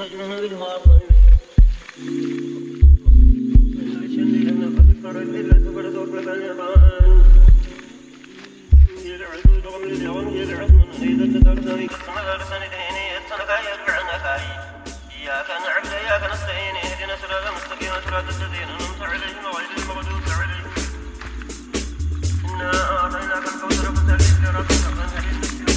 خزنه منه الله إياك نعبد إياك نستعين اهدنا صراط المستقيم صراط الذين أنعمت عليهم غير المغضوب عليهم إنا أعطيناك الكوثر فسل لربك فانحر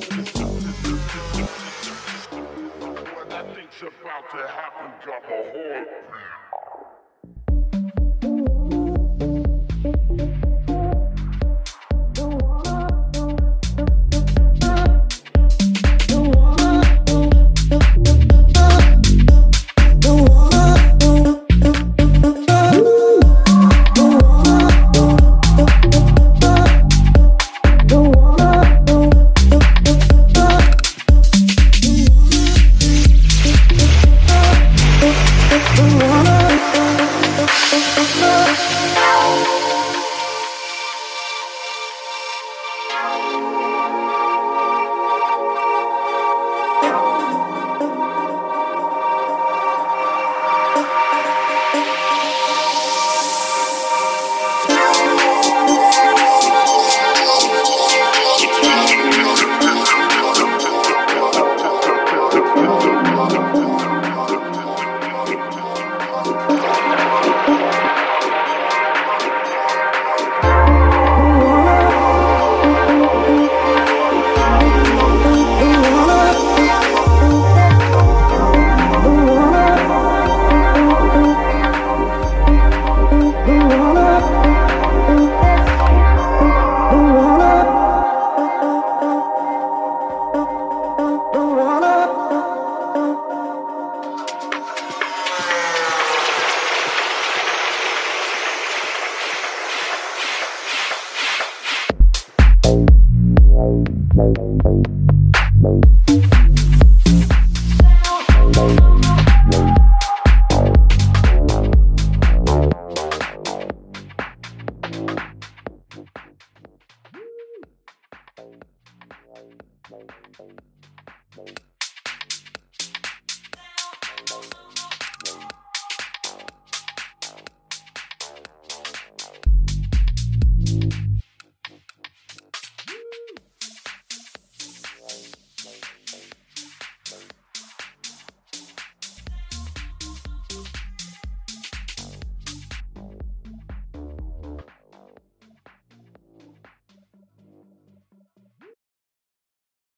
When that thing's about to happen, drop a heartbeat.